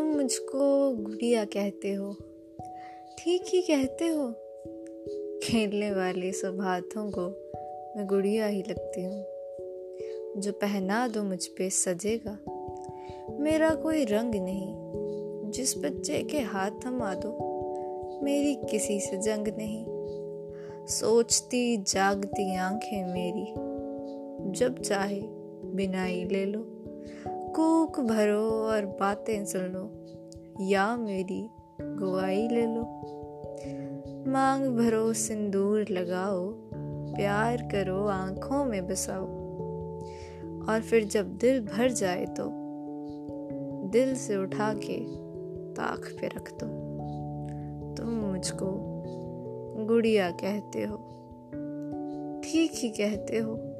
मुझको गुड़िया कहते हो। ठीक ही कहते हो। खेलने वाले सब हाथों को मैं गुड़िया ही लगती हूँ। जो पहना दो मुझ पे सजेगा। मेरा कोई रंग नहीं। जिस बच्चे के हाथ थमा दो, मेरी किसी से जंग नहीं। सोचती जागती आँखें मेरी। जब चाहे बिनाई ले लो। कूक भरो और बातें सुन लो। या मेरी गुआई ले लो। मांग भरो, सिंदूर लगाओ, प्यार करो, आँखों में बसाओ। और फिर जब दिल भर जाए तो दिल से उठा के ताक पे रख दो। तुम मुझको गुड़िया कहते हो। ठीक ही कहते हो।